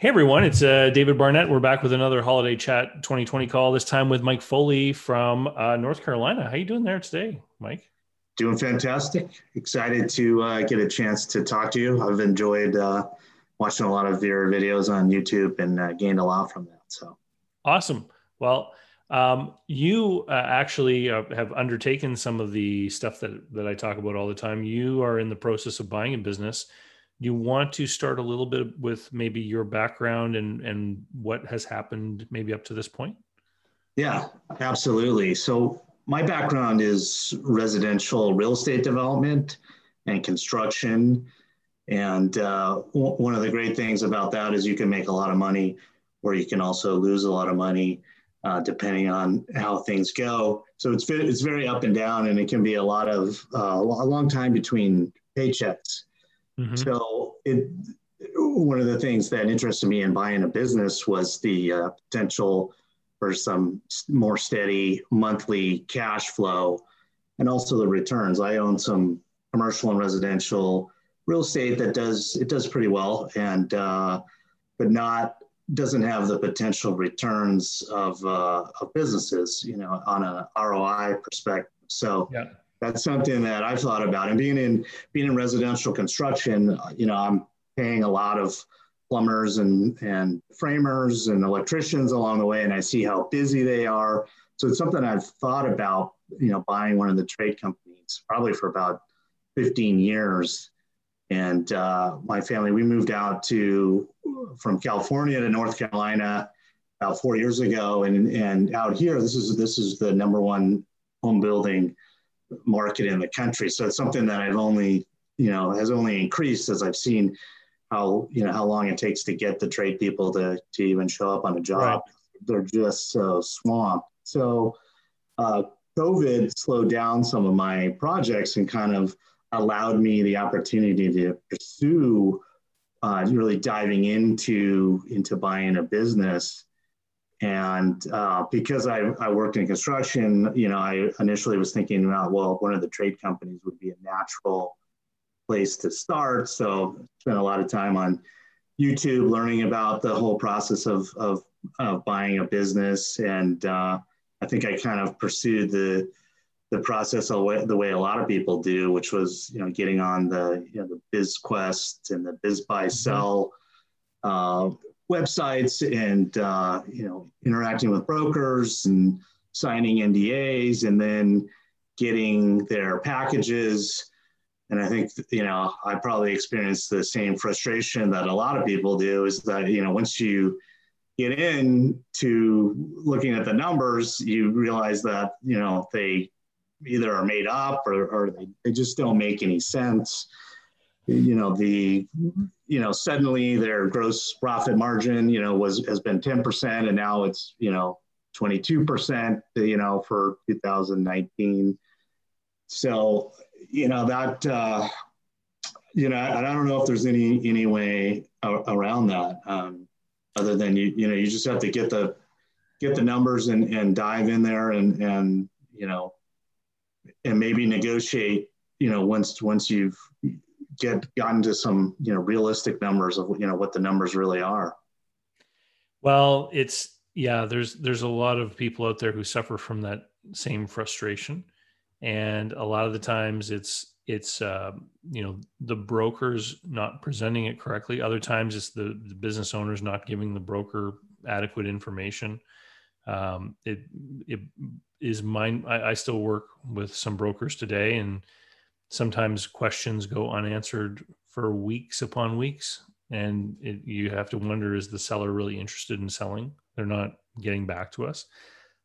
Hey everyone, it's uh, David Barnett. We're back with another Holiday Chat 2020 call. This time with Mike Foley from uh, North Carolina. How you doing there today, Mike? Doing fantastic. Excited to uh, get a chance to talk to you. I've enjoyed uh, watching a lot of your videos on YouTube and uh, gained a lot from that. So awesome. Well, um, you uh, actually have undertaken some of the stuff that that I talk about all the time. You are in the process of buying a business you want to start a little bit with maybe your background and and what has happened maybe up to this point? Yeah absolutely. So my background is residential real estate development and construction. And uh, one of the great things about that is you can make a lot of money or you can also lose a lot of money uh, depending on how things go. So it's, it's very up and down and it can be a lot of uh, a long time between paychecks Mm-hmm. So it one of the things that interested me in buying a business was the uh, potential for some more steady monthly cash flow and also the returns. I own some commercial and residential real estate that does it does pretty well and uh, but not doesn't have the potential returns of, uh, of businesses, you know, on a ROI perspective. So yeah that's something that I've thought about. And being in being in residential construction, you know, I'm paying a lot of plumbers and and framers and electricians along the way, and I see how busy they are. So it's something I've thought about, you know, buying one of the trade companies probably for about 15 years. And uh, my family, we moved out to from California to North Carolina about four years ago, and and out here, this is this is the number one home building market in the country. So it's something that I've only, you know, has only increased as I've seen how, you know, how long it takes to get the trade people to, to even show up on a job. Right. They're just so swamped. So uh, COVID slowed down some of my projects and kind of allowed me the opportunity to pursue uh, really diving into into buying a business and uh, because I, I worked in construction, you know, I initially was thinking about, well, one of the trade companies would be a natural place to start. So spent a lot of time on YouTube learning about the whole process of, of, of buying a business. And uh, I think I kind of pursued the, the process the way, a lot of people do, which was, you know, getting on the, you know, the BizQuest and the BizBuySell uh, websites and uh, you know interacting with brokers and signing NDAs and then getting their packages. And I think you know I probably experienced the same frustration that a lot of people do. Is that you know once you get in to looking at the numbers, you realize that you know they either are made up or, or they, they just don't make any sense you know the you know suddenly their gross profit margin you know was has been 10% and now it's you know 22% you know for 2019 so you know that uh, you know I, I don't know if there's any any way around that um, other than you you know you just have to get the get the numbers and and dive in there and and you know and maybe negotiate you know once once you've get gotten to some you know realistic numbers of you know what the numbers really are. Well it's yeah there's there's a lot of people out there who suffer from that same frustration. And a lot of the times it's it's uh, you know the brokers not presenting it correctly. Other times it's the, the business owners not giving the broker adequate information. Um, it it is mine I, I still work with some brokers today and sometimes questions go unanswered for weeks upon weeks and it, you have to wonder is the seller really interested in selling? They're not getting back to us.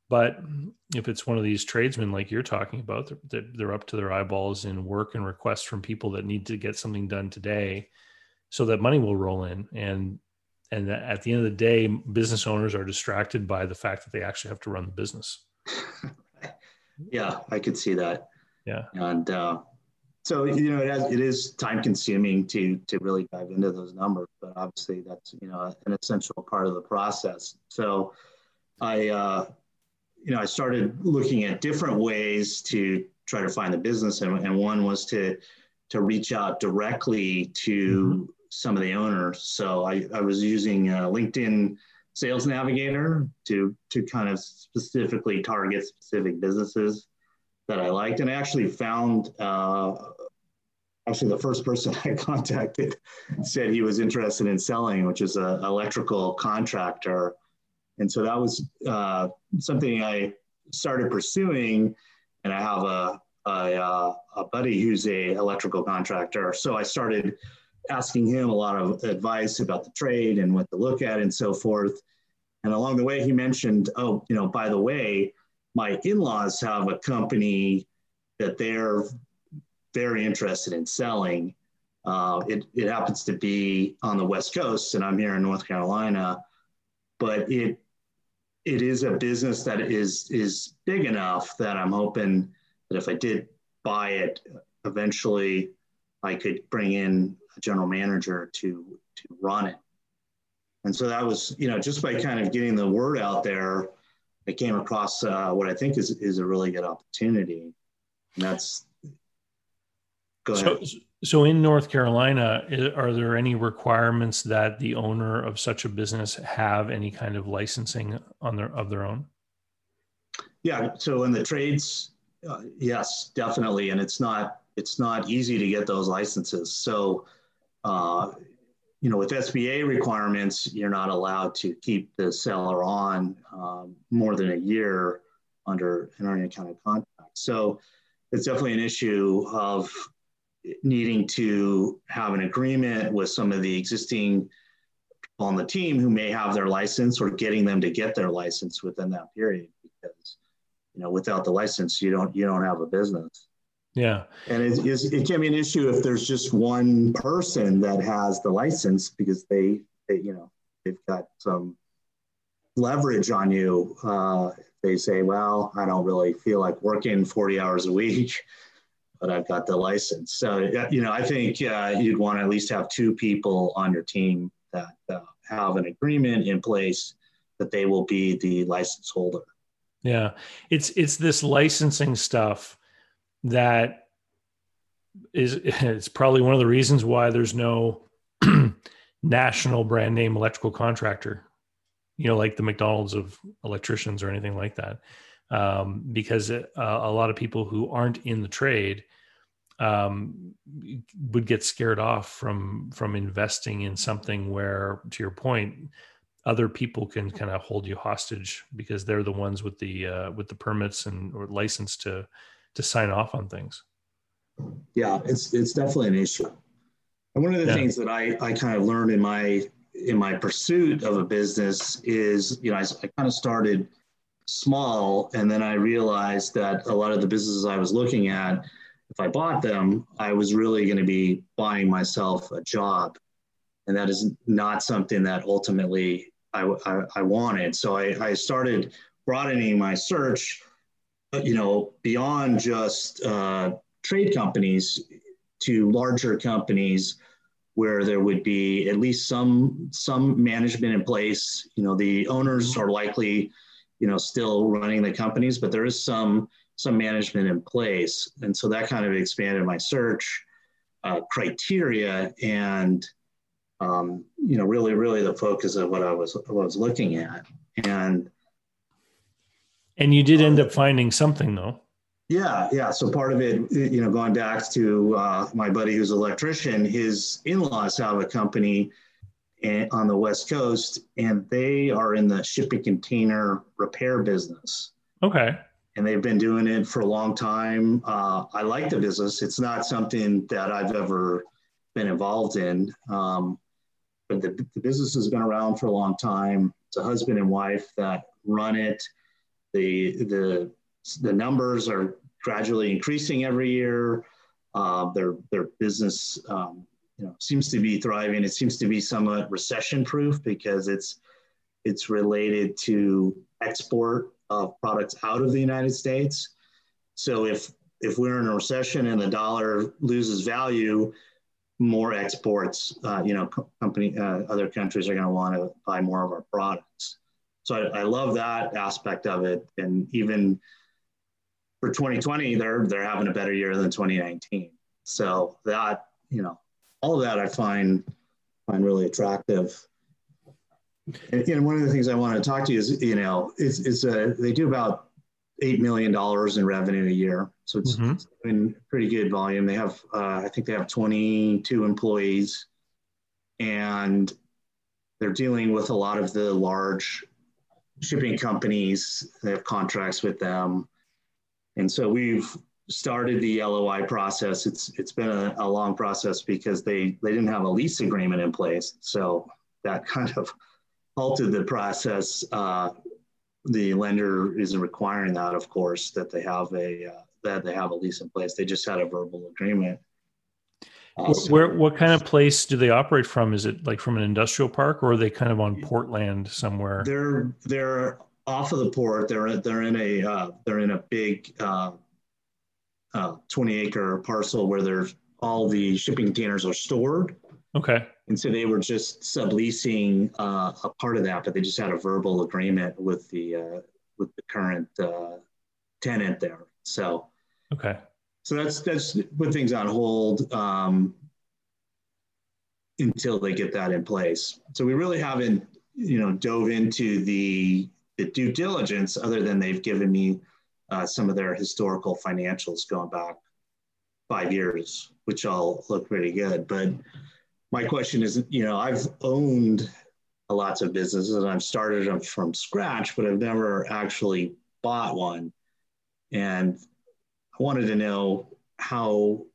But if it's one of these tradesmen like you're talking about they're, they're up to their eyeballs in work and requests from people that need to get something done today so that money will roll in. And and at the end of the day business owners are distracted by the fact that they actually have to run the business. Yeah i could see that. Yeah. And uh, so you know it, has, it is time consuming to to really dive into those numbers but obviously that's you know an essential part of the process so i uh, you know i started looking at different ways to try to find the business and, and one was to to reach out directly to mm-hmm. some of the owners. So I, I was using uh, LinkedIn Sales Navigator to to kind of specifically target specific businesses that I liked, and I actually found. Uh, actually, the first person I contacted said he was interested in selling, which is an electrical contractor, and so that was uh, something I started pursuing. And I have a a, uh, a buddy who's a electrical contractor. So I started asking him a lot of advice about the trade and what to look at and so forth. And along the way, he mentioned, oh, you know, by the way, my in-laws have a company that they're very interested in selling. Uh, it, it happens to be on the West Coast, and I'm here in North Carolina, but it it is a business that is is big enough that I'm hoping that if I did buy it, eventually I could bring in a general manager to to run it. And so that was, you know, just by kind of getting the word out there, I came across uh, what I think is is a really good opportunity. And that's go ahead. So, so in North Carolina, are there any requirements that the owner of such a business have any kind of licensing on their of their own? Yeah. So in the trades, uh, yes, definitely, and it's not it's not easy to get those licenses. So, uh, you know, with SBA requirements, you're not allowed to keep the seller on um, more than a year under an kind of contract. So, it's definitely an issue of needing to have an agreement with some of the existing people on the team who may have their license or getting them to get their license within that period because you know without the license you don't you don't have a business yeah. And it, it can be an issue if there's just one person that has the license because they, they you know they've got some leverage on you uh, they say well i don't really feel like working 40 hours a week but i've got the license. So you know i think uh, you'd want to at least have two people on your team that uh, have an agreement in place that they will be the license holder. Yeah, it's it's this licensing stuff that is it's probably one of the reasons why there's no national brand name electrical contractor, you know, like the McDonald's of electricians or anything like that, um, because uh, a lot of people who aren't in the trade um, would get scared off from from investing in something where, to your point, other people can kind of hold you hostage because they're the ones with the uh, with the permits and or license to to sign off on things. Yeah, it's it's definitely an issue. And one of the yeah. things that I I kind of learned in my in my pursuit of a business is you know I, I kind of started small and then I realized that a lot of the businesses I was looking at if I bought them I was really going to be buying myself a job and that is not something that ultimately I, I, I wanted. So I, I started broadening my search, you know, beyond just uh, trade companies to larger companies where there would be at least some some management in place. You know, the owners are likely, you know, still running the companies, but there is some some management in place, and so that kind of expanded my search uh, criteria and um, you know, really, really the focus of what I was what I was looking at. And and you did end up finding something though. Yeah, yeah. So part of it, you know, going back to uh, my buddy who's an electrician, his in-laws have a company on the West Coast, and they are in the shipping container repair business. Okay. And they've been doing it for a long time. Uh, I like the business. It's not something that I've ever been involved in. Um, but the, the business has been around for a long time. It's a husband and wife that run it. The the the numbers are gradually increasing every year. Uh, their their business um, you know seems to be thriving. It seems to be somewhat recession proof because it's it's related to export of products out of the United States. So if if we're in a recession and the dollar loses value, more exports, uh, you know, company, uh, other countries are going to want to buy more of our products. So I, I, love that aspect of it. And even for 2020, they're, they're having a better year than 2019. So that, you know, all of that I find find really attractive. And, and one of the things I want to talk to you is, you know, is, is uh, they do about $8 million in revenue a year. So it's, mm-hmm. it's been pretty good volume. They have, uh, I think they have 22 employees and they're dealing with a lot of the large shipping companies. They have contracts with them. And so we've started the LOI process. It's it's been a, a, long process because they they didn't have a lease agreement in place, so that kind of halted the process. Uh, the lender isn't requiring that, of course, that they have a uh, that they have a lease in place. They just had a verbal agreement. Where what kind of place do they operate from? Is it like from an industrial park, or are they kind of on Portland somewhere? They're they're off of the port. They're they're in a uh, they're in a big uh, uh, 20 acre parcel where there's all the shipping containers are stored. Okay. And so they were just subleasing uh, a part of that, but they just had a verbal agreement with the uh, with the current uh, tenant there. So okay. So that's that's put things on hold um, until they get that in place. So we really haven't, you know, dove into the the due diligence other than they've given me uh, some of their historical financials going back five years, which all look pretty good. But my question is, you know, I've owned lots of businesses and I've started them from scratch, but I've never actually bought one. And I wanted to know how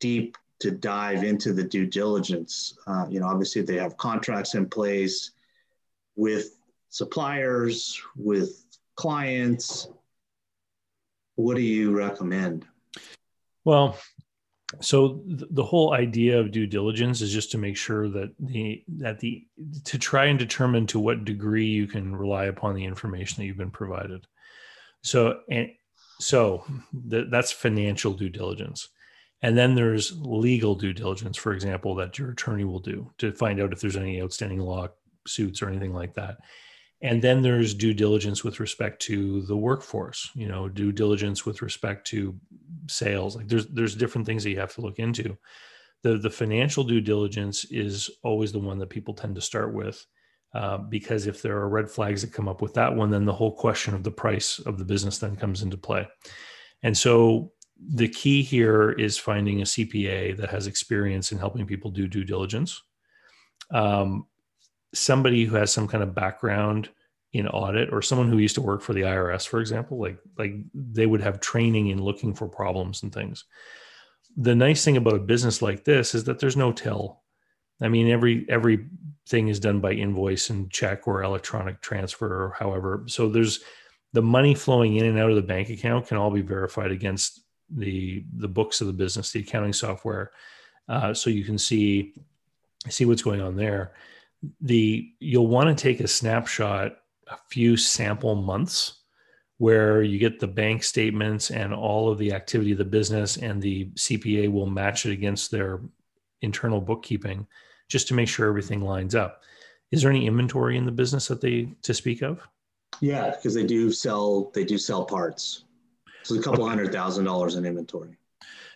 deep to dive into the due diligence. Uh, you know, obviously they have contracts in place with suppliers, with clients, what do you recommend? Well, so the whole idea of due diligence is just to make sure that the that the to try and determine to what degree you can rely upon the information that you've been provided. So and so th- that's financial due diligence. And then there's legal due diligence, for example, that your attorney will do to find out if there's any outstanding lawsuits or anything like that. And then there's due diligence with respect to the workforce you know due diligence with respect to sales. Like there's there's different things that you have to look into. The the financial due diligence is always the one that people tend to start with uh, because if there are red flags that come up with that one then the whole question of the price of the business then comes into play. And so the key here is finding a cpa that has experience in helping people do due diligence. Um, somebody who has some kind of background in audit or someone who used to work for the IRS for example like like they would have training in looking for problems and things. The nice thing about a business like this is that there's no till i mean every everything is done by invoice and check or electronic transfer or however. So there's the money flowing in and out of the bank account can all be verified against the the books of the business the accounting software. Uh, so you can see see what's going on there. The you'll want to take a snapshot a few sample months where you get the bank statements and all of the activity of the business and the CPA will match it against their internal bookkeeping just to make sure everything lines up. Is there any inventory in the business that they to speak of? Yeah, because they do sell they do sell parts. So a couple okay. hundred thousand dollars in inventory.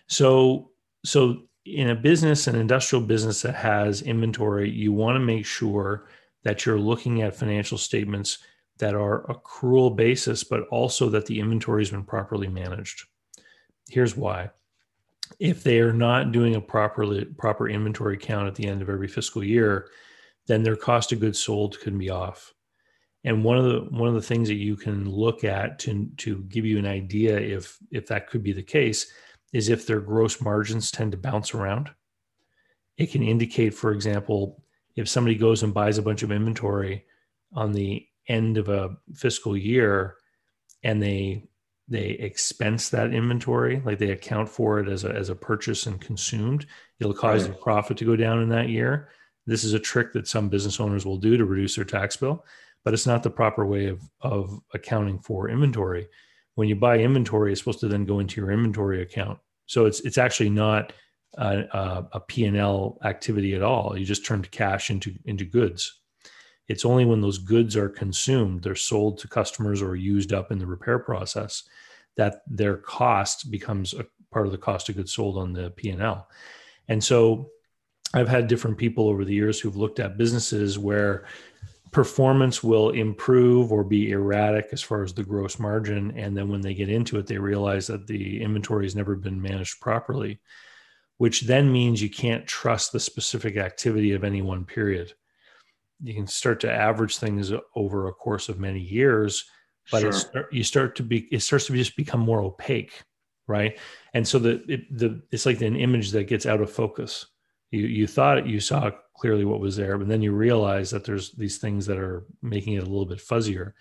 So so in a business, an industrial business that has inventory, you want to make sure that you're looking at financial statements that are accrual basis, but also that the inventory has been properly managed. Here's why. If they are not doing a properly proper inventory count at the end of every fiscal year, then their cost of goods sold can be off. And one of the one of the things that you can look at to to give you an idea if if that could be the case is if their gross margins tend to bounce around. It can indicate, for example, if somebody goes and buys a bunch of inventory on the end of a fiscal year and they they expense that inventory like they account for it as a, as a purchase and consumed it'll cause right. the profit to go down in that year this is a trick that some business owners will do to reduce their tax bill but it's not the proper way of, of accounting for inventory when you buy inventory it's supposed to then go into your inventory account so it's it's actually not a, a, a P&L activity at all. You just turn cash into into goods. It's only when those goods are consumed, they're sold to customers or used up in the repair process, that their cost becomes a part of the cost of goods sold on the P&L. And so I've had different people over the years who've looked at businesses where performance will improve or be erratic as far as the gross margin. And then when they get into it, they realize that the inventory has never been managed properly, which then means you can't trust the specific activity of any one period. You can start to average things over a course of many years, but sure. you start to be it starts to just become more opaque, right? And so the it, the it's like an image that gets out of focus you you thought you saw clearly what was there but then you realize that there's these things that are making it a little bit fuzzier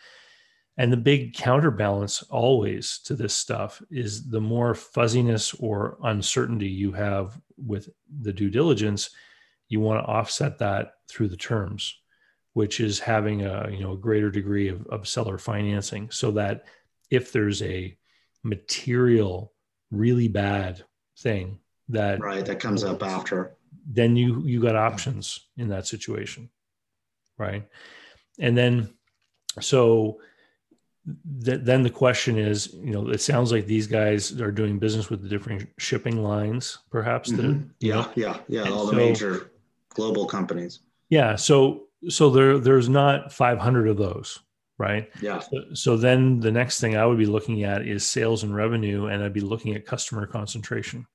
and the big counterbalance always to this stuff is the more fuzziness or uncertainty you have with the due diligence you want to offset that through the terms which is having a you know a greater degree of, of seller financing so that if there's a material really bad thing that right that comes up after. then you you got options in that situation right? And then so th- then the question is you know it sounds like these guys are doing business with the different shipping lines perhaps mm-hmm. yeah yeah yeah all the major global companies. Yeah so so there there's not 500 of those right yeah so, so then the next thing i would be looking at is sales and revenue and i'd be looking at customer concentration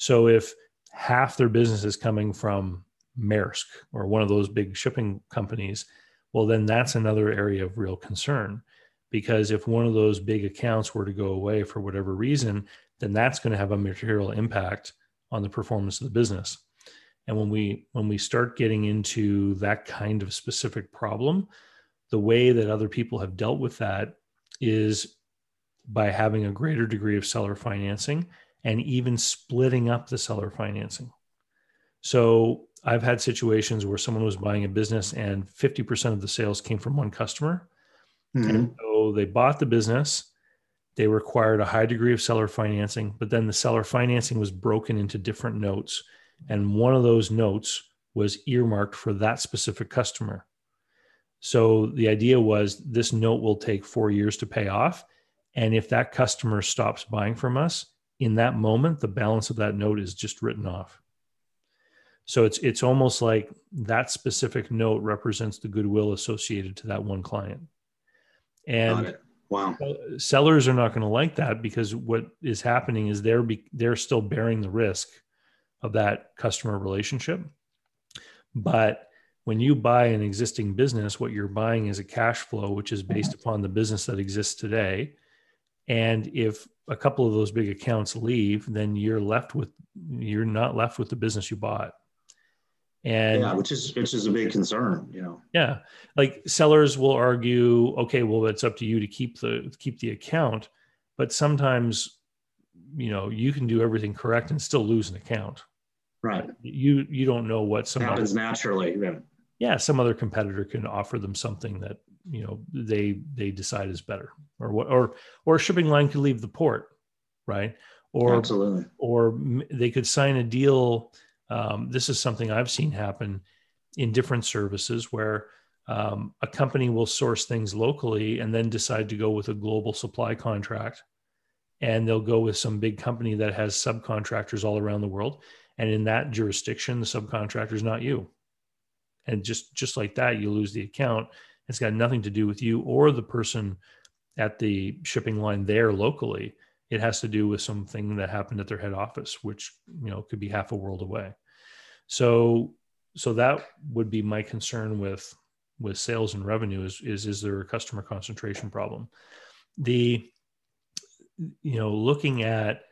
so if half their business is coming from Maersk or one of those big shipping companies, well, then that's another area of real concern. Because if one of those big accounts were to go away for whatever reason, then that's going to have a material impact on the performance of the business. And when we when we start getting into that kind of specific problem, the way that other people have dealt with that is by having a greater degree of seller financing and even splitting up the seller financing. So I've had situations where someone was buying a business and 50% of the sales came from one customer. Mm-hmm. And so they bought the business. They required a high degree of seller financing, but then the seller financing was broken into different notes. And one of those notes was earmarked for that specific customer. So the idea was this note will take four years to pay off. And if that customer stops buying from us, in that moment, the balance of that note is just written off. So it's it's almost like that specific note represents the goodwill associated to that one client. And wow, sellers are not going to like that because what is happening is they're be, they're still bearing the risk of that customer relationship. But when you buy an existing business, what you're buying is a cash flow, which is based upon the business that exists today. And if a couple of those big accounts leave, then you're left with you're not left with the business you bought. And yeah, which is which is a big concern, you know. Yeah. Like sellers will argue, okay, well, it's up to you to keep the keep the account. But sometimes, you know, you can do everything correct and still lose an account. Right. You you don't know what some happens other, naturally. Yeah. yeah, some other competitor can offer them something that you know they they decide is better or what or or a shipping line could leave the port right or absolutely or they could sign a deal um, this is something i've seen happen in different services where um, a company will source things locally and then decide to go with a global supply contract and they'll go with some big company that has subcontractors all around the world and in that jurisdiction the subcontractor is not you and just just like that you lose the account it's got nothing to do with you or the person at the shipping line there locally. It has to do with something that happened at their head office, which you know could be half a world away. So, so that would be my concern with with sales and revenue is is is there a customer concentration problem? The you know looking at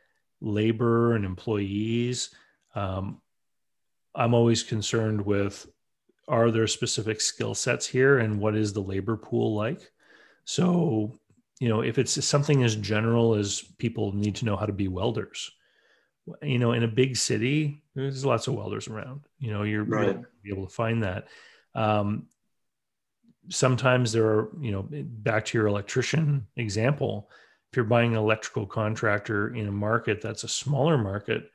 labor and employees, um, I'm always concerned with are there specific skill sets here and what is the labor pool like so you know if it's something as general as people need to know how to be welders you know in a big city there's lots of welders around you know you're right. be able to find that um, sometimes there are you know back to your electrician example if you're buying an electrical contractor in a market that's a smaller market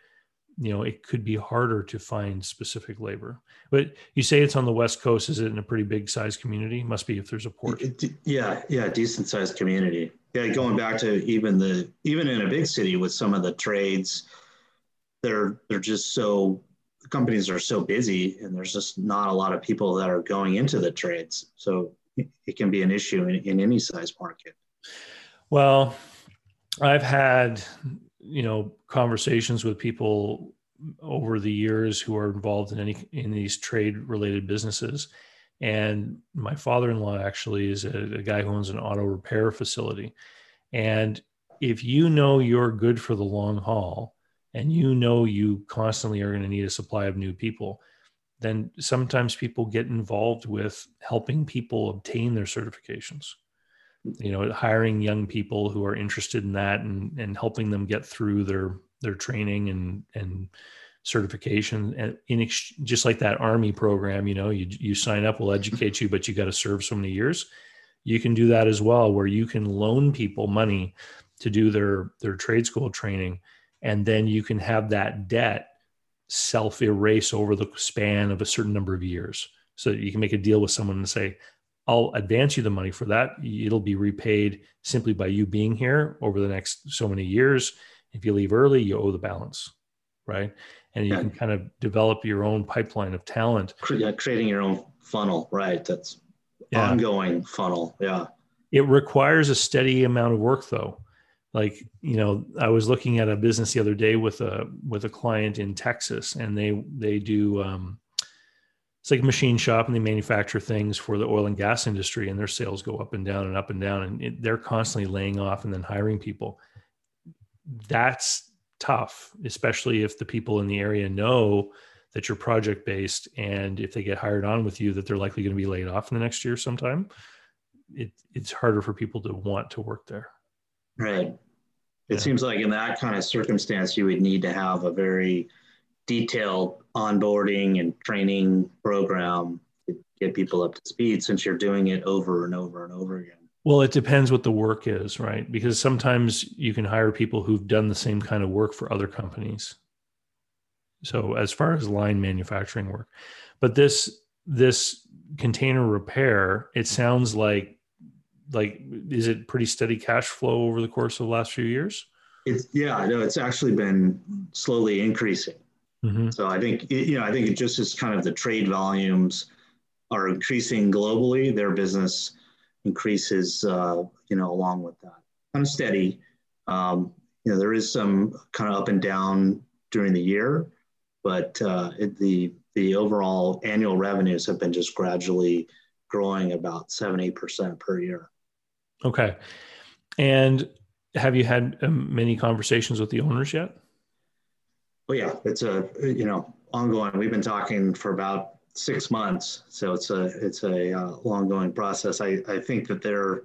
you know it could be harder to find specific labor. But you say it's on the west coast. Is it in a pretty big size community? Must be if there's a port. Yeah yeah decent sized community. Yeah going back to even the even in a big city with some of the trades they're they're just so companies are so busy and there's just not a lot of people that are going into the trades. So it can be an issue in, in any size market. Well, I've had, you know, conversations with people over the years who are involved in any in these trade related businesses. And my father-in-law actually is a, a guy who owns an auto repair facility. And if you know you're good for the long haul and you know you constantly are going to need a supply of new people, then sometimes people get involved with helping people obtain their certifications. You know, hiring young people who are interested in that and, and helping them get through their their training and and certification. And in ex- just like that army program you know you, you sign up we'll mm-hmm. educate you but you got to serve so many years. You can do that as well where you can loan people money to do their their trade school training and then you can have that debt self erase over the span of a certain number of years. So you can make a deal with someone and say i'll advance you the money for that. It'll be repaid simply by you being here over the next so many years. If you leave early you owe the balance right? And you yeah. can kind of develop your own pipeline of talent. Yeah, creating your own funnel right? That's yeah. ongoing funnel yeah. It requires a steady amount of work though. Like you know i was looking at a business the other day with a with a client in texas and they they do um, it's like a machine shop and they manufacture things for the oil and gas industry and their sales go up and down and up and down and it, they're constantly laying off and then hiring people. That's tough especially if the people in the area know that you're project based and if they get hired on with you that they're likely going to be laid off in the next year sometime. It, it's harder for people to want to work there. Right. It yeah. seems like in that kind of circumstance you would need to have a very detailed onboarding and training program to get people up to speed since you're doing it over and over and over again well, it depends what the work is, right? Because sometimes you can hire people who've done the same kind of work for other companies. So as far as line manufacturing work, but this this container repair, it sounds like like is it pretty steady cash flow over the course of the last few years? It's yeah, no, it's actually been slowly increasing. Mm-hmm. So I think you know I think it just is kind of the trade volumes are increasing globally. Their business increases, uh, you know, along with that. Kind of steady. Um, you know, there is some kind of up and down during the year, but uh, it, the the overall annual revenues have been just gradually growing about seven eight percent per year. Okay, and have you had um, many conversations with the owners yet? Oh yeah, it's a you know ongoing. We've been talking for about six months. So it's a it's a uh, ongoing process. I, I think that there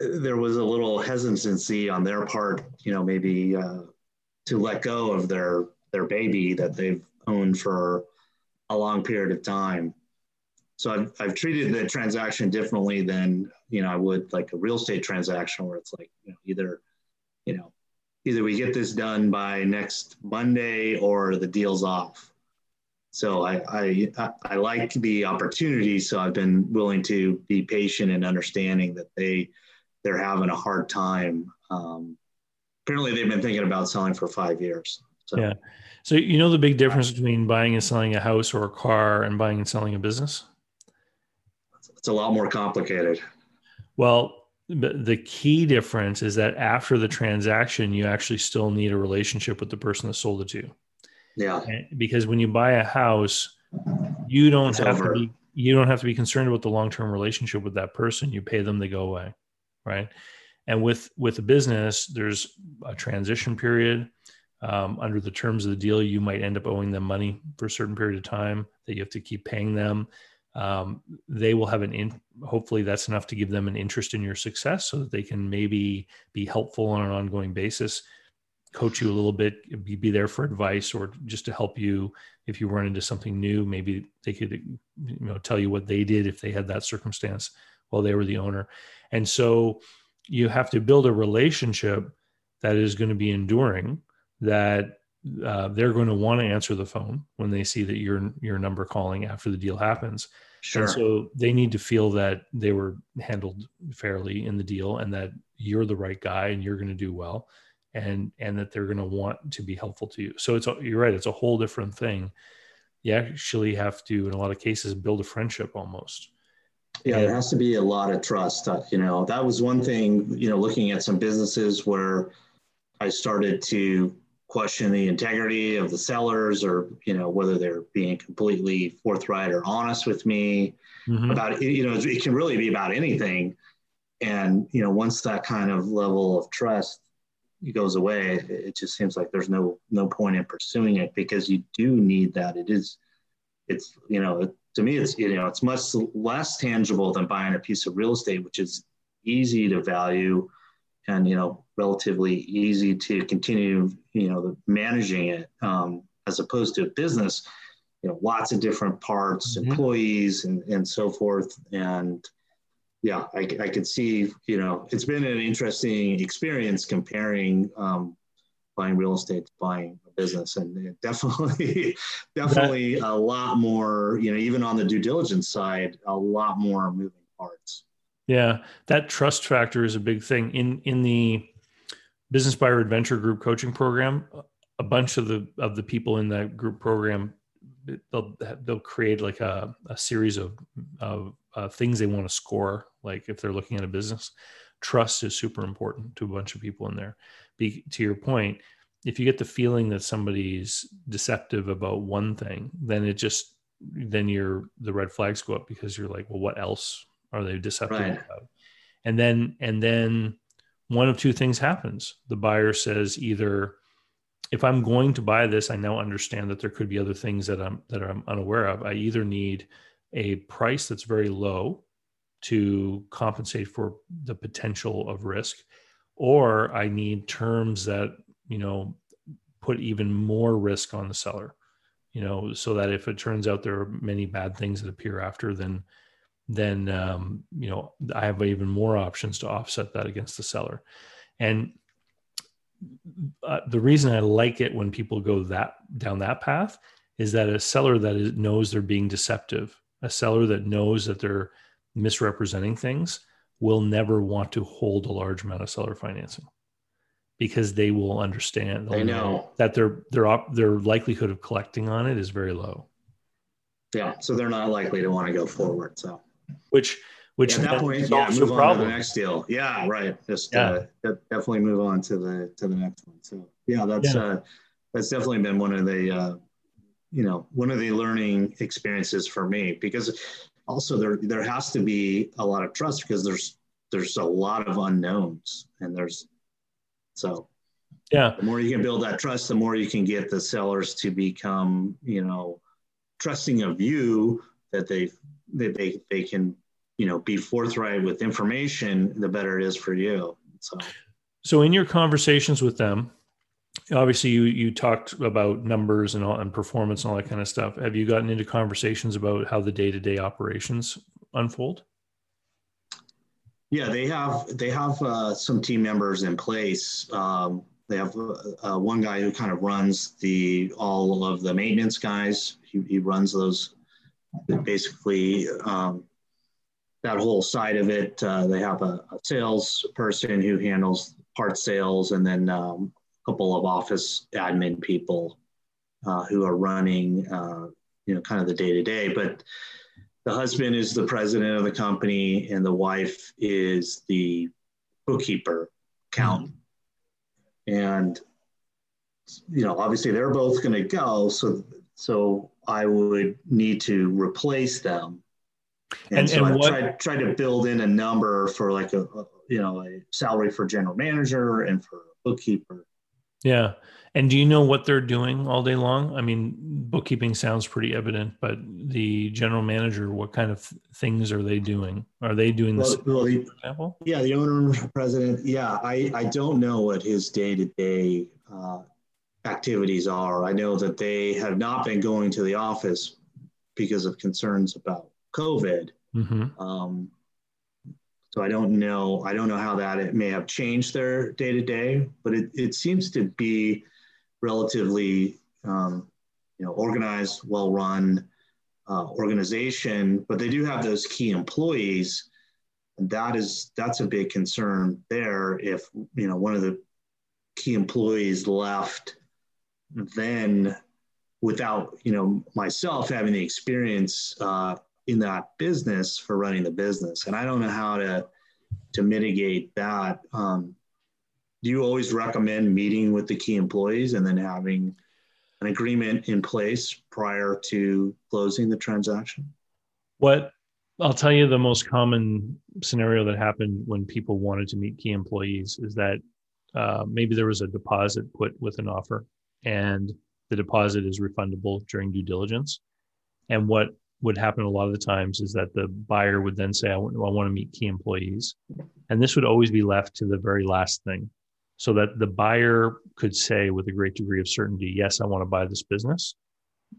there was a little hesitancy on their part, you know, maybe uh, to let go of their their baby that they've owned for a long period of time. So I've, I've treated the transaction differently than you know I would like a real estate transaction where it's like you know either you know either we get this done by next Monday or the deal's off so I, I, I like the opportunity. So I've been willing to be patient and understanding that they they're having a hard time. Um, apparently, they've been thinking about selling for five years. So. Yeah. So you know the big difference between buying and selling a house or a car and buying and selling a business? It's a lot more complicated. Well, the key difference is that after the transaction, you actually still need a relationship with the person that sold it to you. Yeah. Because when you buy a house, you don't it's have over. to be you don't have to be concerned about the long-term relationship with that person. You pay them, they go away. Right. And with with a business, there's a transition period. Um, under the terms of the deal, you might end up owing them money for a certain period of time that you have to keep paying them. Um, they will have an in, hopefully that's enough to give them an interest in your success so that they can maybe be helpful on an ongoing basis coach you a little bit, be, be there for advice or just to help you if you run into something new. Maybe they could, you know, tell you what they did if they had that circumstance while they were the owner. And so you have to build a relationship that is going to be enduring. That uh, they're going to want to answer the phone when they see that your your number calling after the deal happens. Sure. And so they need to feel that they were handled fairly in the deal and that you're the right guy and you're going to do well and and that they're going to want to be helpful to you. So it's you're right it's a whole different thing. You actually have to in a lot of cases build a friendship almost. Yeah there has to be a lot of trust uh, you know that was one thing you know looking at some businesses where i started to question the integrity of the sellers or you know whether they're being completely forthright or honest with me mm-hmm. about you know it can really be about anything and you know once that kind of level of trust goes away it just seems like there's no no point in pursuing it because you do need that it is it's you know to me it's you know it's much less tangible than buying a piece of real estate which is easy to value and you know relatively easy to continue you know managing it um, as opposed to a business you know lots of different parts mm-hmm. employees and, and so forth. And yeah I, I could see you know it's been an interesting experience comparing um, buying real estate to buying a business. And definitely definitely a lot more you know even on the due diligence side a lot more moving parts yeah, that trust factor is a big thing in in the business buyer advantage group coaching program. A bunch of the of the people in that group program they'll they'll create like a, a series of of uh, things they want to score. Like if they're looking at a business, trust is super important to a bunch of people in there. Be, to your point, if you get the feeling that somebody's deceptive about one thing, then it just then you're the red flags go up because you're like, well, what else are they deceptive right. about? And then and then one of two things happens. The buyer says either if I'm going to buy this, I now understand that there could be other things that I'm that I'm unaware of. I either need a price that's very low to compensate for the potential of risk, or I need terms that you know put even more risk on the seller. You know, so that if it turns out there are many bad things that appear after, then then um, you know I have even more options to offset that against the seller. And uh, the reason I like it when people go that down that path is that a seller that is, knows they're being deceptive, a seller that knows that they're misrepresenting things, will never want to hold a large amount of seller financing because they will understand. They know that their their their likelihood of collecting on it is very low. Yeah, so they're not likely to want to go forward. So which which at that point, yeah, move on to the next deal. Yeah, right. Just yeah. Uh, definitely move on to the to the next one. So yeah, that's yeah. uh, that's definitely been one of the uh, you know one of the learning experiences for me because also there there has to be a lot of trust because there's there's a lot of unknowns and there's so yeah the more you can build that trust the more you can get the sellers to become you know trusting of you that they that they, they can you know be forthright with information the better it is for you. So. So in your conversations with them obviously you you talked about numbers and all and performance and all that kind of stuff. Have you gotten into conversations about how the day-to-day operations unfold? Yeah they have they have uh, some team members in place. Um, they have uh, one guy who kind of runs the all of the maintenance guys. He, he runs those basically um, that whole side of it. Uh, they have a, a sales person who handles part sales, and then um, a couple of office admin people uh, who are running, uh, you know, kind of the day to day. But the husband is the president of the company, and the wife is the bookkeeper, accountant, and you know, obviously they're both going to go. So so I would need to replace them. And, and so and I what, tried, tried to build in a number for like a, a, you know a salary for general manager and for bookkeeper. Yeah. And do you know what they're doing all day long? I mean, bookkeeping sounds pretty evident, but the general manager, what kind of things are they doing? Are they doing this, well, the, for example? Yeah, the owner president. Yeah, I, I don't know what his day to day activities are. I know that they have not been going to the office because of concerns about COVID. Mm-hmm. Um, so I don't know. I don't know how that it may have changed their day to day, but it, it seems to be relatively, um, you know, organized, well run uh, organization. But they do have those key employees, and that is that's a big concern there. If you know one of the key employees left then without you know myself having the experience uh, in that business for running the business. And i don't know how to to mitigate that. Um, do you always recommend meeting with the key employees and then having an agreement in place prior to closing the transaction? What I'll tell you the most common scenario that happened when people wanted to meet key employees is that uh, maybe there was a deposit put with an offer and the deposit is refundable during due diligence. And what would happen a lot of the times is that the buyer would then say, I want, I want to meet key employees. And this would always be left to the very last thing so that the buyer could say with a great degree of certainty, yes, I want to buy this business,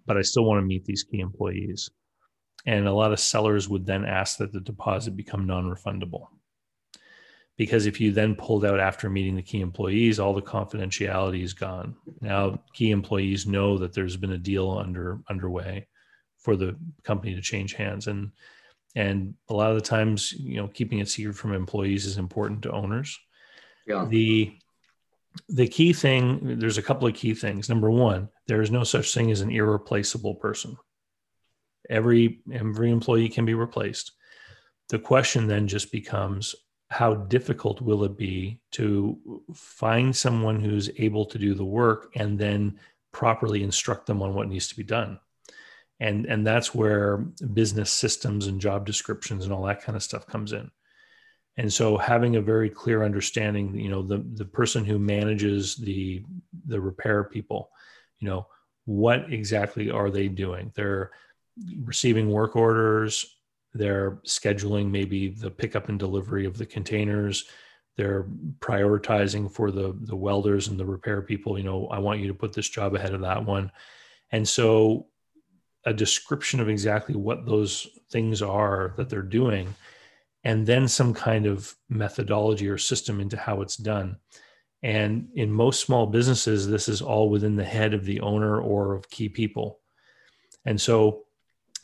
but I still want to meet these key employees. And a lot of sellers would then ask that the deposit become non refundable. Because if you then pulled out after meeting the key employees, all the confidentiality is gone. Now, key employees know that there's been a deal under underway for the company to change hands. And and a lot of the times, you know, keeping it secret from employees is important to owners. Yeah. The the key thing, there's a couple of key things. Number one, there is no such thing as an irreplaceable person every every employee can be replaced the question then just becomes how difficult will it be to find someone who's able to do the work and then properly instruct them on what needs to be done? And and that's where business systems and job descriptions and all that kind of stuff comes in. And so having a very clear understanding you know the the person who manages the the repair people you know what exactly are they doing? They're receiving work orders, they're scheduling maybe the pickup and delivery of the containers, they're prioritizing for the the welders and the repair people, you know, I want you to put this job ahead of that one. And so a description of exactly what those things are that they're doing and then some kind of methodology or system into how it's done. And in most small businesses, this is all within the head of the owner or of key people. And so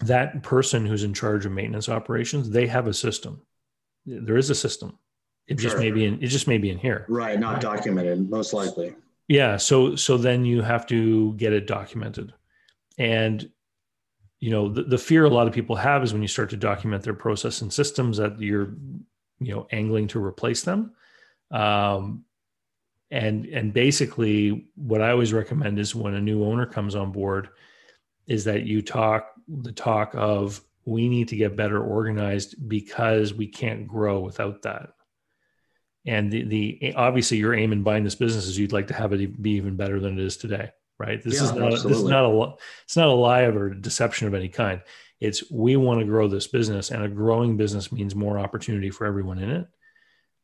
that person who's in charge of maintenance operations, they have a system. There is a system. It sure. just may be in it just may be in here. Right, not documented, most likely. Yeah. So so then you have to get it documented. And you know, the, the fear a lot of people have is when you start to document their process and systems that you're, you know, angling to replace them. Um, and and basically what I always recommend is when a new owner comes on board, is that you talk the talk of we need to get better organized because we can't grow without that. And the, the obviously your aim in buying this business is you'd like to have it be even better than it is today, right? This yeah, is not absolutely. this is not a it's not a lie or a deception of any kind. It's we want to grow this business, and a growing business means more opportunity for everyone in it.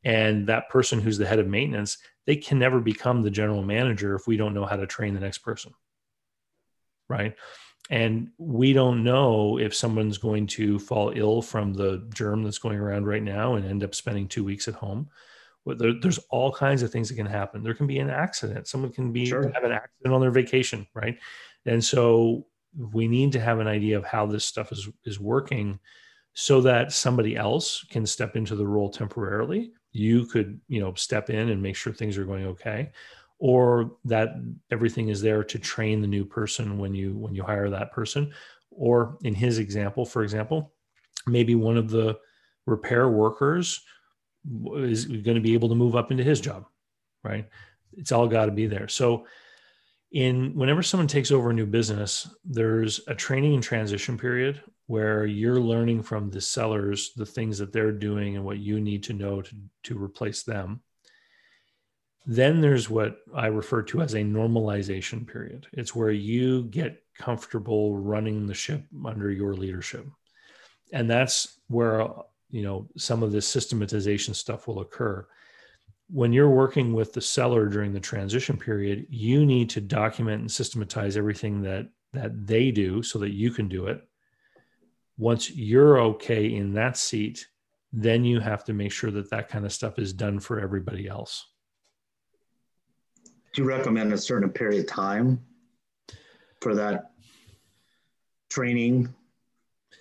And that person who's the head of maintenance, they can never become the general manager if we don't know how to train the next person, right? And we don't know if someone's going to fall ill from the germ that's going around right now and end up spending two weeks at home. There, there's all kinds of things that can happen. There can be an accident. Someone can be sure. have an accident on their vacation right? And so we need to have an idea of how this stuff is is working so that somebody else can step into the role temporarily. You could you know step in and make sure things are going okay or that everything is there to train the new person when you when you hire that person. Or in his example for example maybe one of the repair workers is going to be able to move up into his job right? It's all got to be there. So in whenever someone takes over a new business there's a training and transition period where you're learning from the sellers the things that they're doing and what you need to know to, to replace them then there's what I refer to as a normalization period. It's where you get comfortable running the ship under your leadership. And that's where you know some of this systematization stuff will occur. When you're working with the seller during the transition period, you need to document and systematize everything that that they do so that you can do it. Once you're okay in that seat, then you have to make sure that that kind of stuff is done for everybody else do you recommend a certain period of time for that training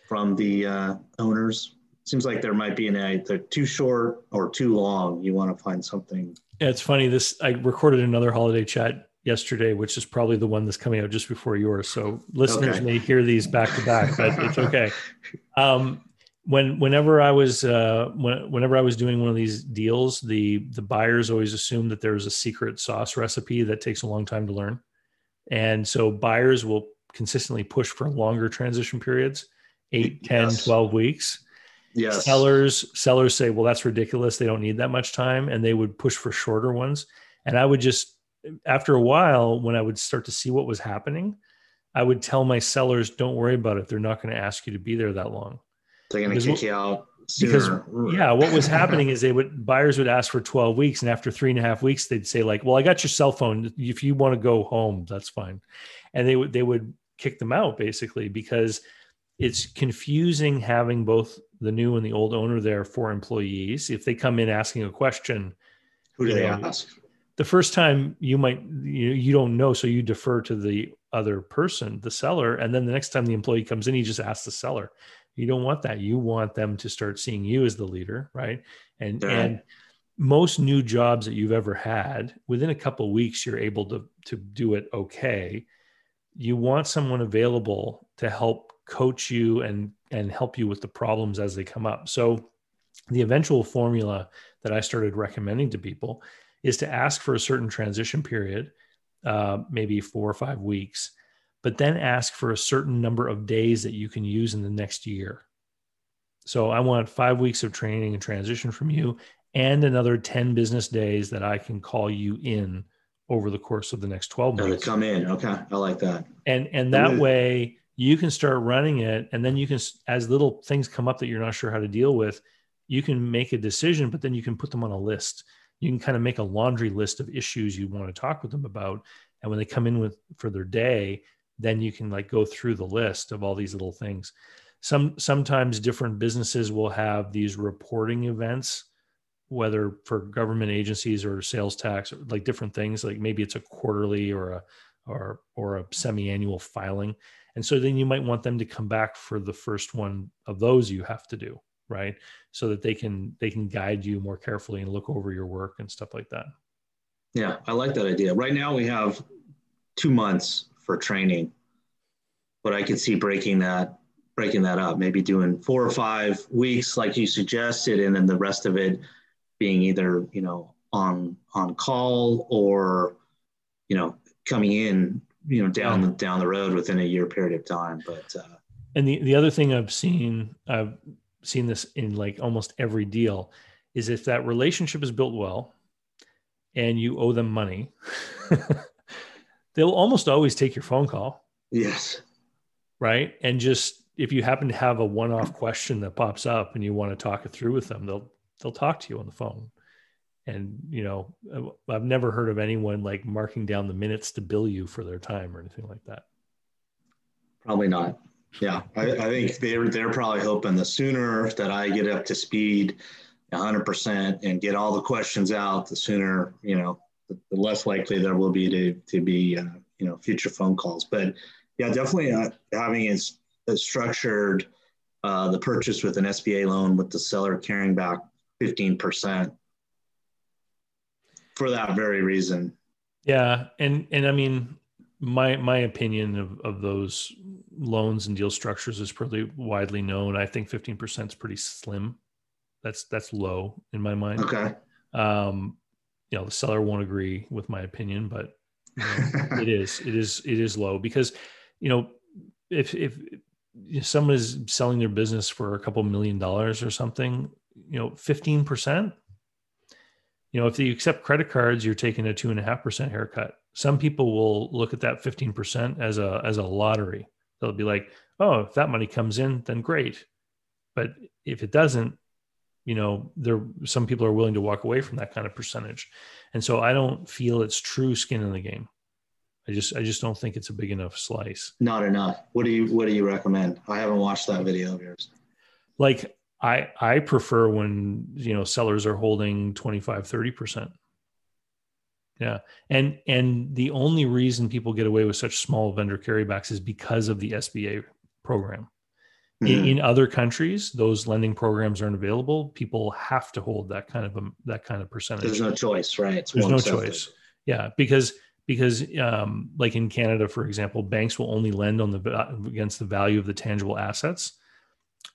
from the uh, owners seems like there might be an either too short or too long. You want to find something. Yeah, it's funny. This I recorded another holiday chat yesterday, which is probably the one that's coming out just before yours. So listeners okay. may hear these back to back, but it's okay. Um, when whenever I was uh, when, whenever I was doing one of these deals, the the buyers always assume that there's a secret sauce recipe that takes a long time to learn, and so buyers will consistently push for longer transition periods 8 10 yes. 12 weeks. Yes. Sellers sellers say well that's ridiculous. They don't need that much time. And they would push for shorter ones. And i would just after a while when i would start to see what was happening i would tell my sellers don't worry about it. They're not going to ask you to be there that long they're going to kick you out sooner. because yeah what was happening is they would buyers would ask for 12 weeks and after three and a half weeks they'd say like well i got your cell phone if you want to go home that's fine and they would they would kick them out basically because it's confusing having both the new and the old owner there for employees. If they come in asking a question, who do they know, ask? The first time you might you, you don't know, so you defer to the other person, the seller, and then the next time the employee comes in, you just ask the seller. You don't want that. You want them to start seeing you as the leader, right? And yeah. and most new jobs that you've ever had, within a couple weeks, you're able to to do it okay you want someone available to help coach you and and help you with the problems as they come up so the eventual formula that i started recommending to people is to ask for a certain transition period uh, maybe four or five weeks but then ask for a certain number of days that you can use in the next year so i want five weeks of training and transition from you and another 10 business days that i can call you in over the course of the next 12 months. come in. Okay. I like that. And and that way you can start running it and then you can as little things come up that you're not sure how to deal with, you can make a decision but then you can put them on a list. You can kind of make a laundry list of issues you want to talk with them about and when they come in with for their day, then you can like go through the list of all these little things. Some sometimes different businesses will have these reporting events whether for government agencies or sales tax, like different things, like maybe it's a quarterly or a or or a semi-annual filing. And so then you might want them to come back for the first one of those you have to do, right? So that they can they can guide you more carefully and look over your work and stuff like that. Yeah, I like that idea. Right now we have two months for training, but I could see breaking that breaking that up, maybe doing four or five weeks like you suggested, and then the rest of it being either you know on on call or you know coming in you know down the down the road within a year period of time. But uh, and the, the other thing i've seen i've seen this in like almost every deal is if that relationship is built well and you owe them money they'll almost always take your phone call. Yes. Right? And just if you happen to have a one-off question that pops up and you want to talk it through with them they'll they'll talk to you on the phone. And you know i've never heard of anyone like marking down the minutes to bill you for their time or anything like that. Probably not. Yeah. I, I think they're they're probably hoping the sooner that i get up to speed 100% and get all the questions out the sooner you know the, less likely there will be to, to be uh, you know future phone calls but yeah definitely uh, having it structured uh, the purchase with an sba loan with the seller carrying back 15% for that very reason. Yeah. And, and I mean, my, my opinion of, of those loans and deal structures is pretty widely known. I think 15% is pretty slim. That's, that's low in my mind. Okay. Um, you know, the seller won't agree with my opinion, but you know, it is, it is, it is low because, you know, if, if, if someone is selling their business for a couple million dollars or something, you know, 15%. You know, if you accept credit cards, you're taking a two and a half percent haircut. Some people will look at that 15% as a as a lottery. They'll be like, oh, if that money comes in, then great. But if it doesn't, you know, there some people are willing to walk away from that kind of percentage. And so I don't feel it's true skin in the game. I just I just don't think it's a big enough slice. Not enough. What do you what do you recommend? I haven't watched that video of yours. Like I I prefer when you know sellers are holding 25 30%. Yeah. And and the only reason people get away with such small vendor carrybacks is because of the SBA program. Mm-hmm. In, in, other countries, those lending programs aren't available. People have to hold that kind of a, that kind of percentage. There's no choice, right? It's There's no choice. Yeah, because because um, like in Canada, for example, banks will only lend on the against the value of the tangible assets,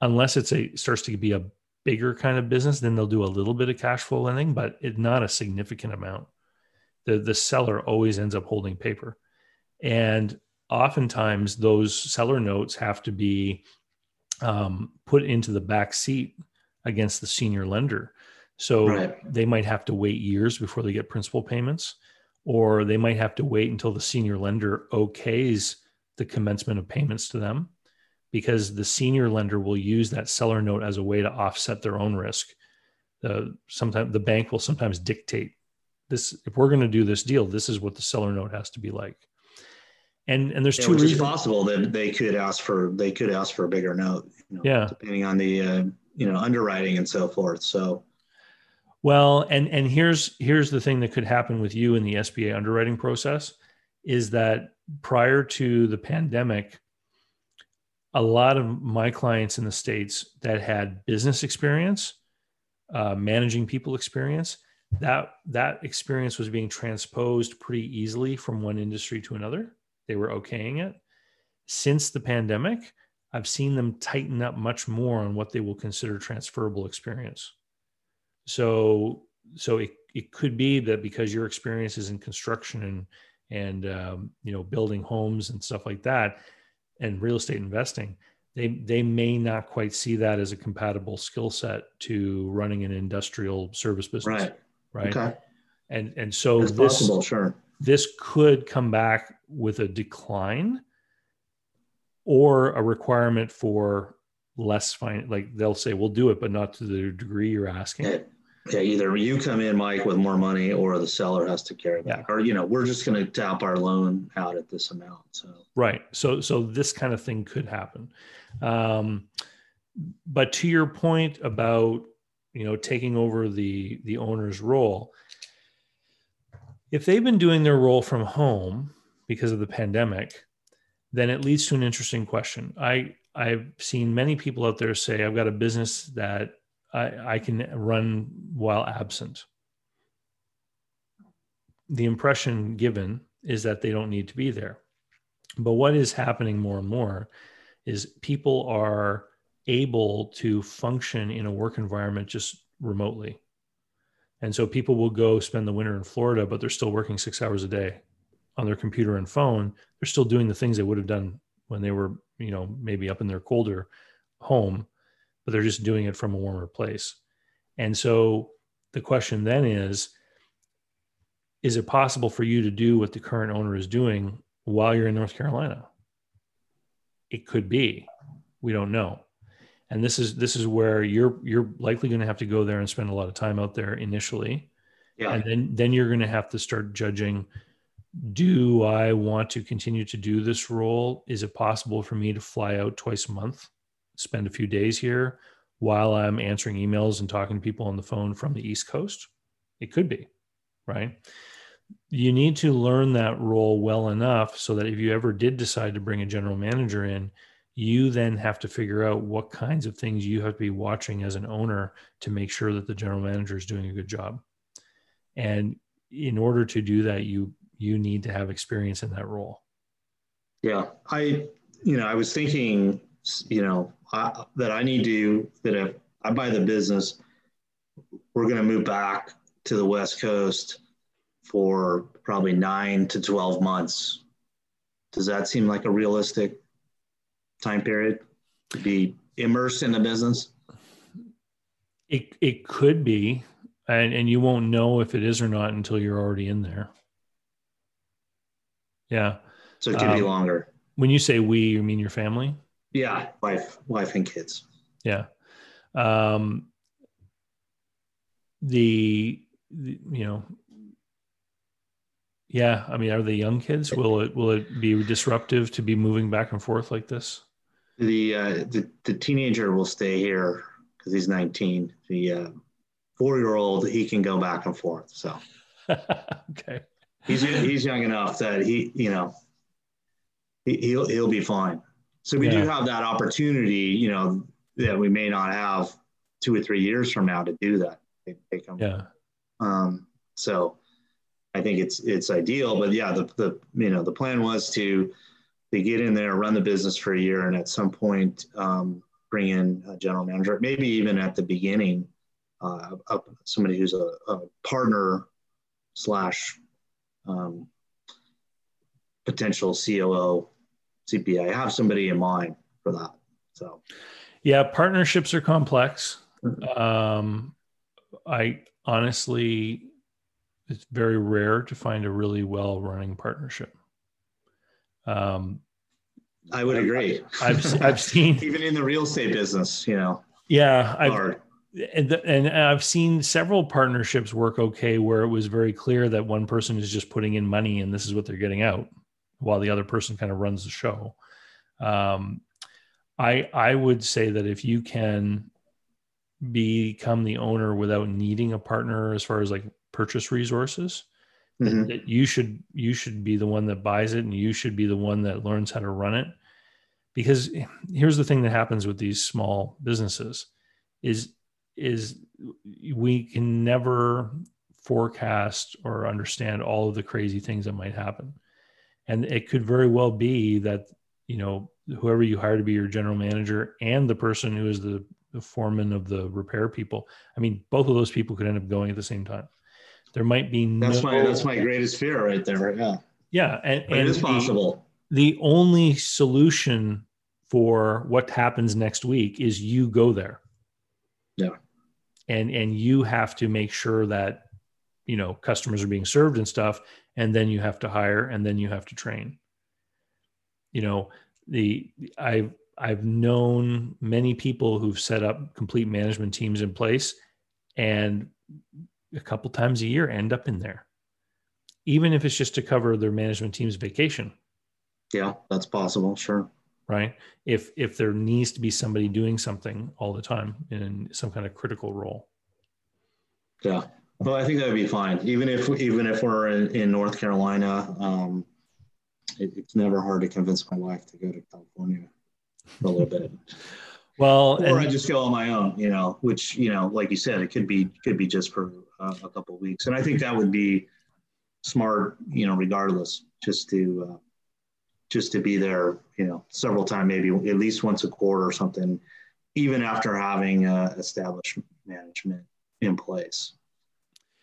unless it's a starts to be a bigger kind of business. Then they'll do a little bit of cash flow lending, but it's not a significant amount. The the seller always ends up holding paper, and oftentimes those seller notes have to be um, put into the back seat against the senior lender. So right. they might have to wait years before they get principal payments, or they might have to wait until the senior lender okays the commencement of payments to them because the senior lender will use that seller note as a way to offset their own risk. The sometimes the bank will sometimes dictate this if we're going to do this deal, this is what the seller note has to be like and and there's yeah, two which reasons. possible that they could ask for they could ask for a bigger note you know, yeah. depending on the uh, you know underwriting and so forth. So well and and here's here's the thing that could happen with you in the sba underwriting process is that prior to the pandemic a lot of my clients in the states that had business experience uh, managing people experience that that experience was being transposed pretty easily from one industry to another they were okaying it. Since the pandemic, I've seen them tighten up much more on what they will consider transferable experience. So, so it, it could be that because your experience is in construction and and um, you know building homes and stuff like that, and real estate investing, they they may not quite see that as a compatible skill set to running an industrial service business. Right. Right. Okay. And and so it's this, possible, sure this could come back with a decline or a requirement for less fine like they'll say we'll do it but not to the degree you're asking. Yeah, yeah either you come in mike with more money or the seller has to carry that. Yeah. or you know we're just going to tap our loan out at this amount so. Right so so this kind of thing could happen. Um but to your point about you know taking over the the owner's role if they've been doing their role from home because of the pandemic, then it leads to an interesting question. I I've seen many people out there say, I've got a business that I, I can run while absent. The impression given is that they don't need to be there. But what is happening more and more is people are able to function in a work environment just remotely. And so people will go spend the winter in Florida, but they're still working six hours a day on their computer and phone. They're still doing the things they would have done when they were, you know, maybe up in their colder home, but they're just doing it from a warmer place. And so the question then is is it possible for you to do what the current owner is doing while you're in North Carolina? It could be. We don't know and this is this is where you're you're likely going to have to go there and spend a lot of time out there initially. Yeah. and then then you're going to have to start judging do i want to continue to do this role? Is it possible for me to fly out twice a month spend a few days here while i'm answering emails and talking to people on the phone from the east coast? It could be right? You need to learn that role well enough so that if you ever did decide to bring a general manager in you then have to figure out what kinds of things you have to be watching as an owner to make sure that the general manager is doing a good job. And in order to do that you you need to have experience in that role. Yeah i you know i was thinking you know I, that i need to that if i buy the business we're going to move back to the west coast for probably nine to 12 months. Does that seem like a realistic time period to be immersed in the business? It it could be, and and you won't know if it is or not until you're already in there. Yeah. So it could um, be longer. When you say we, you mean your family? Yeah, wife, wife, and kids. Yeah. Um, the, the you know yeah, I mean, are they young kids? Will it will it be disruptive to be moving back and forth like this? The uh, the, the teenager will stay here because he's 19. The uh, four year old he can go back and forth. So okay, he's he's young enough that he you know he, he'll he'll be fine. So we yeah. do have that opportunity, you know, that we may not have two or three years from now to do that. They come, yeah. Um, so I think it's it's ideal, but yeah, the the you know the plan was to to get in there, run the business for a year, and at some point um, bring in a general manager, maybe even at the beginning, uh, somebody who's a, a partner slash um, potential COO, CPA. I have somebody in mind for that. So, yeah, partnerships are complex. Mm-hmm. Um, I honestly, it's very rare to find a really well running partnership. Um, I would agree. I've, I've seen even in the real estate business, you know. Yeah, I've, and, and I've seen several partnerships work okay where it was very clear that one person is just putting in money and this is what they're getting out, while the other person kind of runs the show. Um, I I would say that if you can become the owner without needing a partner as far as like purchase resources, mm-hmm. that, you should you should be the one that buys it and you should be the one that learns how to run it. Because here's the thing that happens with these small businesses is is we can never forecast or understand all of the crazy things that might happen. And it could very well be that, you know, whoever you hire to be your general manager and the person who is the, the foreman of the repair people, I mean, both of those people could end up going at the same time. There might be no, that's my that's my greatest fear right there. Yeah. Yeah. And, and it is possible. The, the only solution for what happens next week is you go there. Yeah and and you have to make sure that you know customers are being served and stuff and then you have to hire and then you have to train you know the i've i've known many people who've set up complete management teams in place and a couple times a year end up in there even if it's just to cover their management team's vacation. Yeah that's possible sure. Right? If if there needs to be somebody doing something all the time in some kind of critical role. Yeah. Well i think that would be fine. Even if even if we're in, in north carolina um, it, it's never hard to convince my wife to go to california for a little bit. Well or and, i just go on my own you know which you know like you said it could be could be just for uh, a couple weeks and i think that would be smart you know regardless just to uh, just to be there, you know, several times, maybe at least once a quarter or something, even after having uh, established management in place.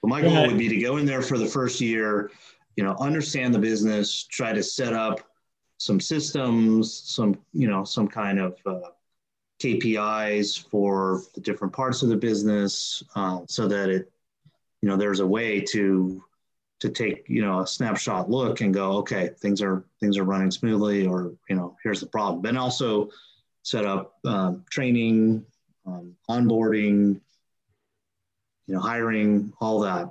But my goal would be to go in there for the first year, you know, understand the business, try to set up some systems, some, you know, some kind of uh, KPIs for the different parts of the business uh, so that it, you know, there's a way to to take you know a snapshot look and go okay things are things are running smoothly or you know here's the problem. Then also set up um, training um, onboarding you know hiring all that.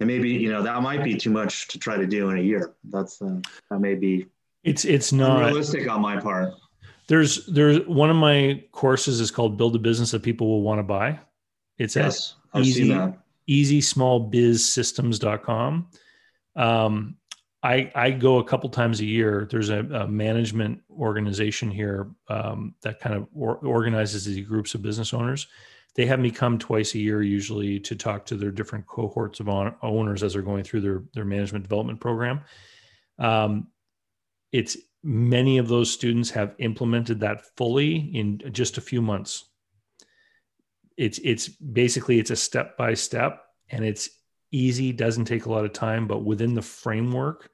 And maybe you know that might be too much to try to do in a year. That's uh, that may be it's it's not realistic on my part. There's there's one of my courses is called build a business that people will want to buy. It's yes, easy easysmallbizsystems.com. Um, I, I go a couple times a year. There's a, a management organization here um, that kind of or, organizes these groups of business owners. They have me come twice a year, usually, to talk to their different cohorts of on, owners as they're going through their their management development program. Um, it's many of those students have implemented that fully in just a few months it's it's basically it's a step by step and it's easy doesn't take a lot of time but within the framework.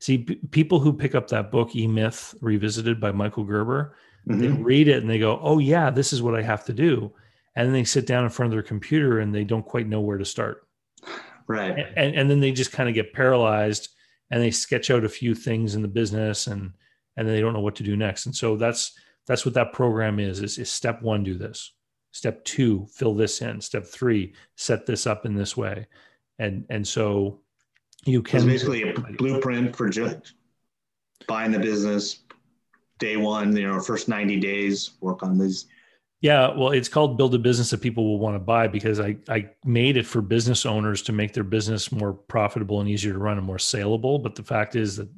See p- people who pick up that book e-myth revisited by michael gerber mm-hmm. they read it and they go oh yeah this is what i have to do. And then they sit down in front of their computer and they don't quite know where to start. Right. And, and then they just kind of get paralyzed and they sketch out a few things in the business and and then they don't know what to do next. And so that's that's what that program is is, is step one do this Step two, fill this in. Step three, set this up in this way. And and so you can it's basically a blueprint for just buying the business day one, you know, first 90 days, work on these Yeah, well, it's called build a business that people will want to buy because I I made it for business owners to make their business more profitable and easier to run and more saleable. But the fact is that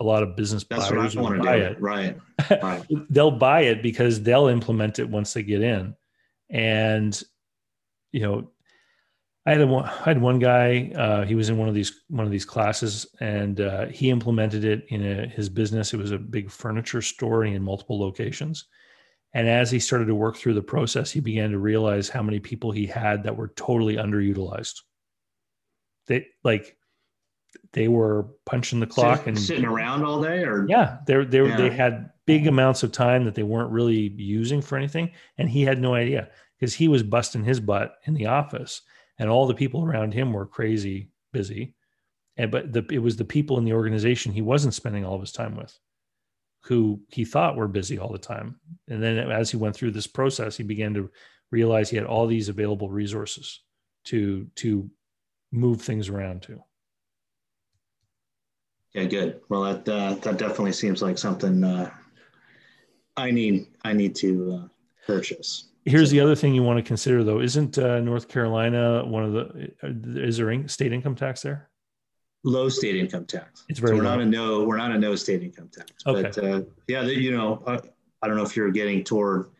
a lot of business That's buyers want to buy do. it. Right. right. they'll buy it because they'll implement it once they get in. And you know, I had a, one- I had one guy. Uh, he was in one of these one of these classes, and uh, he implemented it in a, his business. It was a big furniture store in multiple locations. And as he started to work through the process, he began to realize how many people he had that were totally underutilized. They like they were punching the clock Sit- and sitting around all day, or yeah, they they Yeah. they had big amounts of time that they weren't really using for anything, and he had no idea because he was busting his butt in the office, and all the people around him were crazy busy, and but the, it was the people in the organization he wasn't spending all of his time with, who he thought were busy all the time, and then as he went through this process, he began to realize he had all these available resources to to move things around to. Yeah, good. Well, that uh, that definitely seems like something uh, I need. I need to uh, purchase. Here's the other thing you want to consider, though. Isn't uh, North Carolina one of the? uh, Is there in- state income tax there? Low state income tax. It's very so we're not a no. We're not a no state income tax. But uh, yeah, you know, I, I don't know if you're getting toward.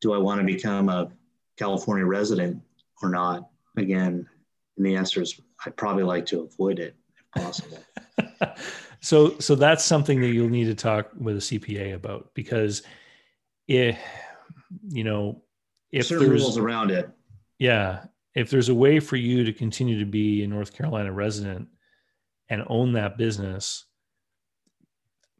Do I want to become a California resident or not? Again, and the answer is I'd probably like to avoid it if possible. so, so that's something that you'll need to talk with a CPA about because, if you know, if Certain there's rules around it. yeah, if there's a way for you to continue to be a North Carolina resident and own that business,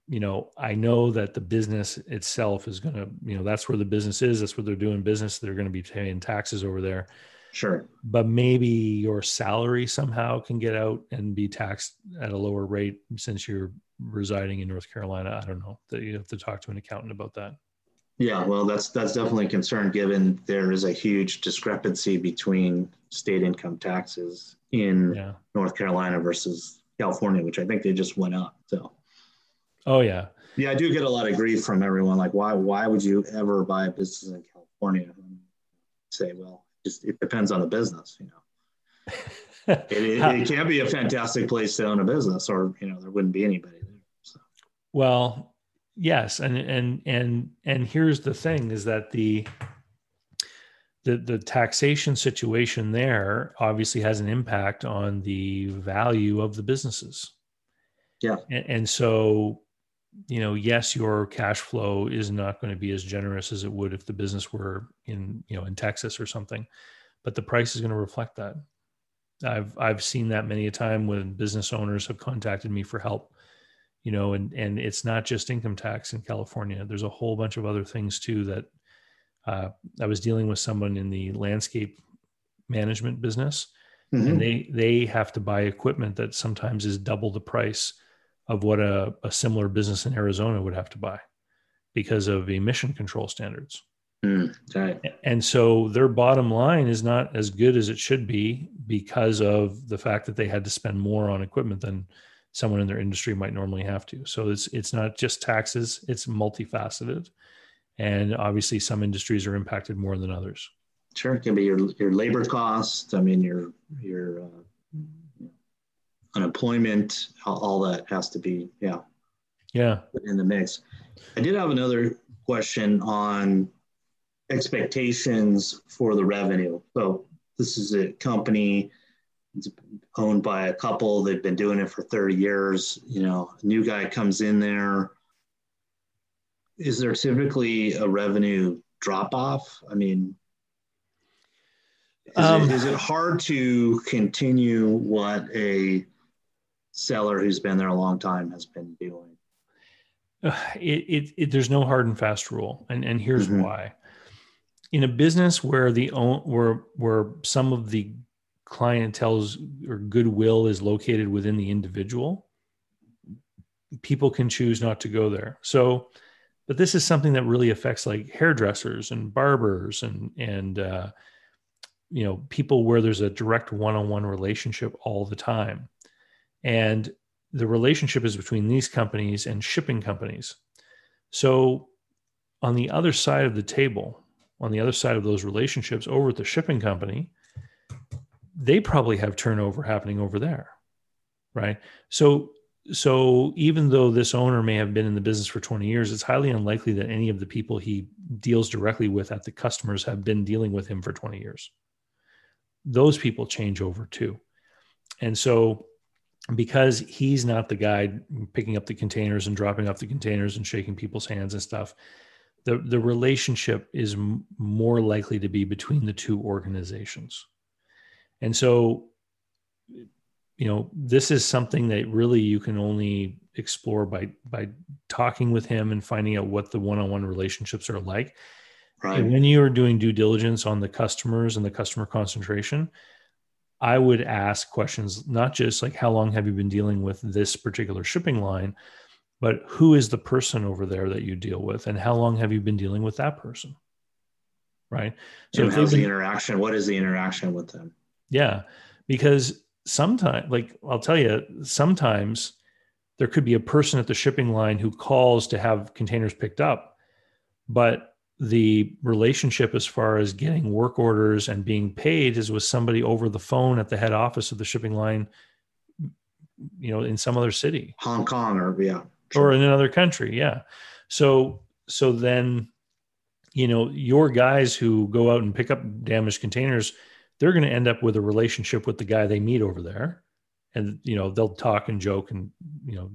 you know, I know that the business itself is going to, you know, that's where the business is. That's where they're doing business. They're going to be paying taxes over there. Sure. But maybe your salary somehow can get out and be taxed at a lower rate since you're residing in North Carolina. I don't know. That you have to talk to an accountant about that. Yeah, well, that's that's definitely a concern given there is a huge discrepancy between state income taxes in Yeah. North Carolina versus California, which I think they just went up. So Oh yeah. yeah, I do get a lot of grief from everyone. Like, why why would you ever buy a business in California? And say, well, just it depends on the business, you know. It, it, it can be a fantastic place to own a business, or you know, there wouldn't be anybody there. So. Well, yes, and and and and here's the thing: is that the the the taxation situation there obviously has an impact on the value of the businesses. Yeah. and, and so you know, yes, your cash flow is not going to be as generous as it would if the business were in you know in Texas or something, but the price is going to reflect that. I've I've seen that many a time when business owners have contacted me for help you know and and it's not just income tax in california there's a whole bunch of other things too that uh, i was dealing with someone in the landscape management business Mhm. and they they have to buy equipment that sometimes is double the price of what a, a similar business in arizona would have to buy because of emission control standards Mm, okay. and so their bottom line is not as good as it should be because of the fact that they had to spend more on equipment than someone in their industry might normally have to. So it's it's not just taxes, it's multifaceted. And obviously some industries are impacted more than others. Sure, it can be your your labor cost. I mean, your your unemployment. All, all that has to be yeah Yeah. in the mix. I did have another question on expectations for the revenue. So this is a company it's owned by a couple. They've been doing it for 30 years. You know, a new guy comes in there. Is there typically a revenue drop off? I mean, is, Um, it, is it hard to continue what a seller who's been there a long time has been doing? Uh, It, it, it there's no hard and fast rule. And and here's Mhm. why. In a business where the own where where some of the clientele's or goodwill is located within the individual, people can choose not to go there. So, but this is something that really affects like hairdressers and barbers and and uh, you know people where there's a direct one-on-one relationship all the time, and the relationship is between these companies and shipping companies. So, on the other side of the table, on the other side of those relationships over at the shipping company, they probably have turnover happening over there. Right. So so even though this owner may have been in the business for 20 years, it's highly unlikely that any of the people he deals directly with at the customers have been dealing with him for 20 years. Those people change over too. And so because he's not the guy picking up the containers and dropping off the containers and shaking people's hands and stuff, the, the relationship is m- more likely to be between the two organizations. And so you know this is something that really you can only explore by by talking with him and finding out what the one-on-one relationships are like right. and when you are doing due diligence on the customers and the customer concentration i would ask questions not just like how long have you been dealing with this particular shipping line but who is the person over there that you deal with and how long have you been dealing with that person? Right? So and how's the interaction what is the interaction with them? Yeah because sometimes like i'll tell you sometimes there could be a person at the shipping line who calls to have containers picked up but the relationship as far as getting work orders and being paid is with somebody over the phone at the head office of the shipping line you know in some other city. Hong kong or yeah sure. or in another country yeah. So so then you know your guys who go out and pick up damaged containers they're going to end up with a relationship with the guy they meet over there. And you know they'll talk and joke and you know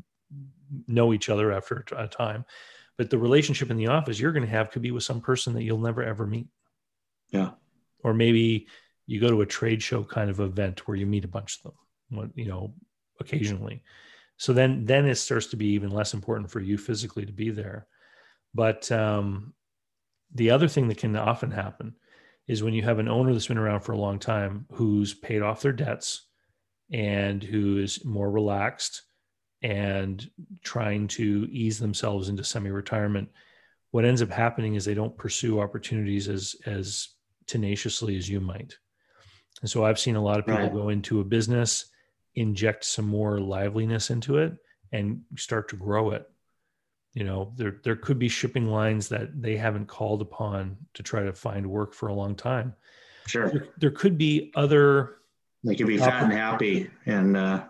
know each other after a time but the relationship in the office you're going to have could be with some person that you'll never ever meet. Yeah. Or maybe you go to a trade show kind of event where you meet a bunch of them you know occasionally. So then then it starts to be even less important for you physically to be there. But um, the other thing that can often happen is when you have an owner that's been around for a long time who's paid off their debts and who is more relaxed and trying to ease themselves into semi-retirement what ends up happening is they don't pursue opportunities as as tenaciously as you might. And so i've seen a lot of people right. go into a business inject some more liveliness into it and start to grow it. You know there there could be shipping lines that they haven't called upon to try to find work for a long time. Sure. There, there could be other they could be fat and happy and uh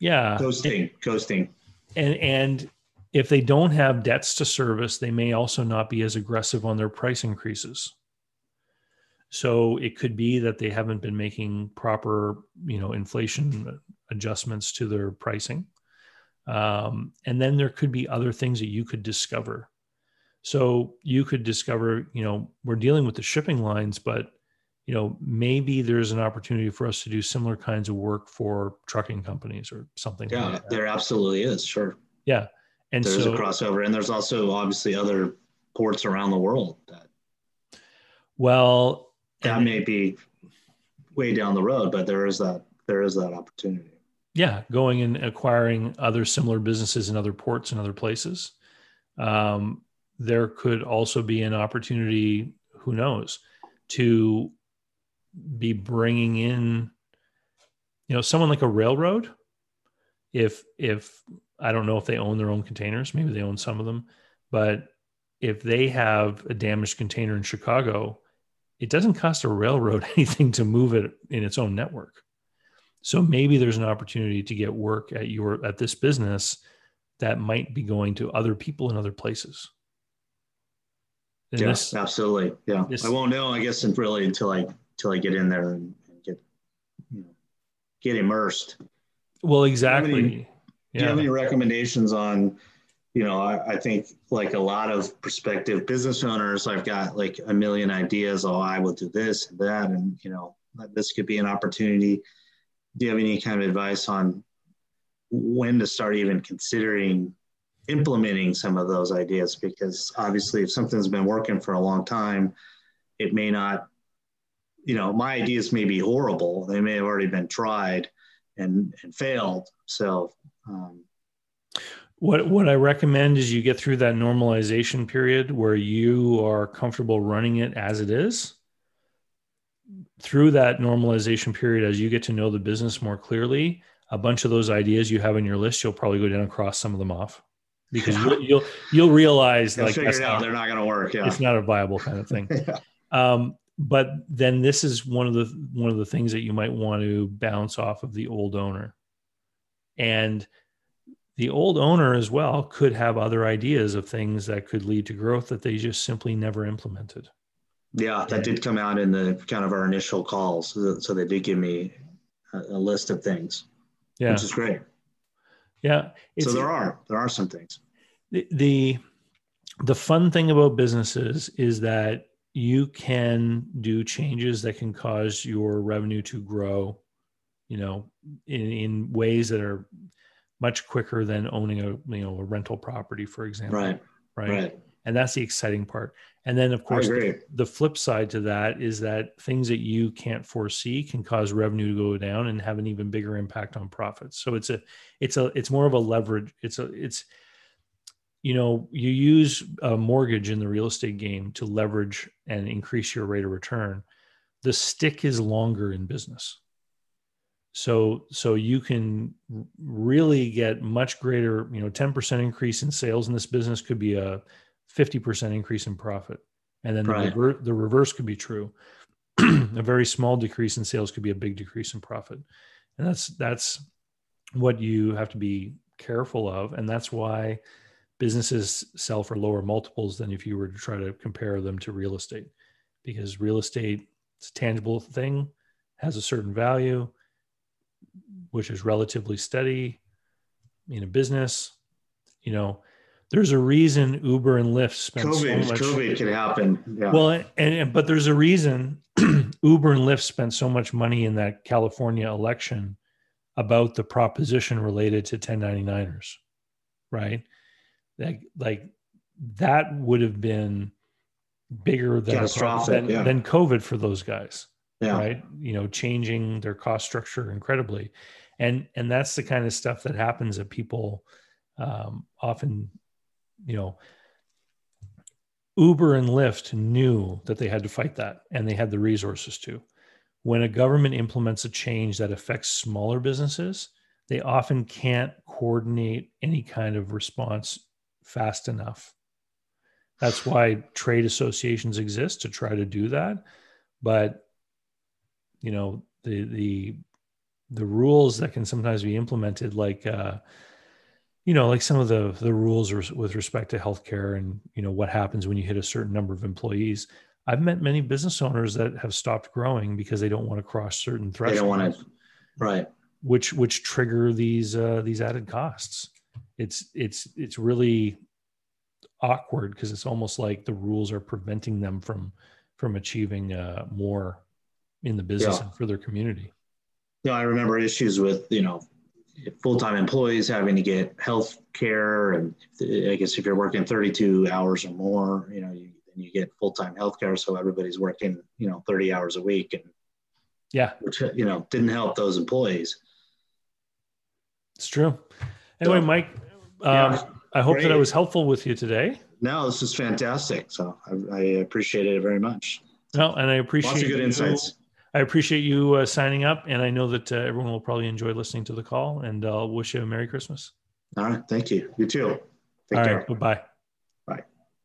yeah. Coasting and, coasting. And and if they don't have debts to service they may also not be as aggressive on their price increases. So it could be that they haven't been making proper you know inflation adjustments to their pricing. Um, and then there could be other things that you could discover. So you could discover, you know, we're dealing with the shipping lines, but you know, maybe there's an opportunity for us to do similar kinds of work for trucking companies or something. Yeah, like there absolutely is. Sure. Yeah. And there's so, a crossover, and there's also obviously other ports around the world that. Well, that and, may be way down the road, but there is that there is that opportunity yeah, going and acquiring other similar businesses in other ports and other places. Um, there could also be an opportunity, who knows, to be bringing in, you know, someone like a railroad. If if I don't know if they own their own containers, maybe they own some of them, but if they have a damaged container in Chicago, it doesn't cost a railroad anything to move it in its own network. So maybe there's an opportunity to get work at your at this business that might be going to other people in other places. And yeah, this, absolutely. Yeah, this, I won't know. I guess really until I until I get in there and, and get you know get immersed. Well, exactly. Do you, any, yeah. you have any recommendations on? You know, I, I think like a lot of prospective business owners, I've got like a million ideas. Oh, I will do this and that, and you know, this could be an opportunity do you have any kind of advice on when to start even considering implementing some of those ideas? Because obviously, if something's been working for a long time, it may not, you know, my ideas may be horrible. They may have already been tried and, and failed. So, um, what what I recommend is you get through that normalization period where you are comfortable running it as it is through that normalization period, as you get to know the business more clearly, a bunch of those ideas you have in your list, you'll probably go down and cross some of them off because you'll, you'll, you'll realize like that's not, they're not going to work. Yeah. It's not a viable kind of thing. yeah. Um, but then this is one of the one of the things that you might want to bounce off of the old owner. And the old owner as well could have other ideas of things that could lead to growth that they just simply never implemented. Yeah that did come out in the kind of our initial calls so they did give me a, a list of things yeah. which is great. Yeah so there are there are some things. The, the the fun thing about businesses is that you can do changes that can cause your revenue to grow you know in, in ways that are much quicker than owning a you know a rental property for example right. right, right. and that's the exciting part. And then of course the, the, flip side to that is that things that you can't foresee can cause revenue to go down and have an even bigger impact on profits. So it's a it's a it's more of a leverage it's a it's you know you use a mortgage in the real estate game to leverage and increase your rate of return. The stick is longer in business. So so you can really get much greater you know 10% increase in sales in this business could be a 50% increase in profit. And then right. the, rever- the reverse could be true. A very small decrease in sales could be a big decrease in profit. And that's that's what you have to be careful of. And that's why businesses sell for lower multiples than if you were to try to compare them to real estate because real estate it's a tangible thing has a certain value which is relatively steady in a business you know there's a reason uber and lyft spend COVID, so much COVID could happen yeah. well and, and but there's a reason uber and lyft spent so much money in that california election about the proposition related to 1099ers right like like that would have been bigger than than, yeah. than COVID for those guys. Yeah. Right. You know, changing their cost structure incredibly. And and that's the kind of stuff that happens that people um, often, you know, Uber and Lyft knew that they had to fight that and they had the resources to. When a government implements a change that affects smaller businesses, they often can't coordinate any kind of response fast enough. That's why trade associations exist to try to do that. But you know, the the the rules that can sometimes be implemented, like uh, you know, like some of the the rules with respect to healthcare and you know what happens when you hit a certain number of employees. I've met many business owners that have stopped growing because they don't want to cross certain thresholds. They don't want to, right? Which which trigger these uh, these added costs it's it's it's really awkward because it's almost like the rules are preventing them from from achieving uh, more in the business yeah. and for their community. Yeah, I remember issues with you know full-time employees having to get health care and i guess if you're working 32 hours or more you know you, you get full-time health care so everybody's working you know 30 hours a week and yeah which you know didn't help those employees it's true anyway so, mike um, yeah, I hope great. that I was helpful with you today. No, this is fantastic. So I, I appreciate it very much. No, and I appreciate lots of good you, insights. I appreciate you uh, signing up, and I know that uh, everyone will probably enjoy listening to the call. And I'll wish you a Merry Christmas. All right, thank you. You too. Take All care. right, bye bye.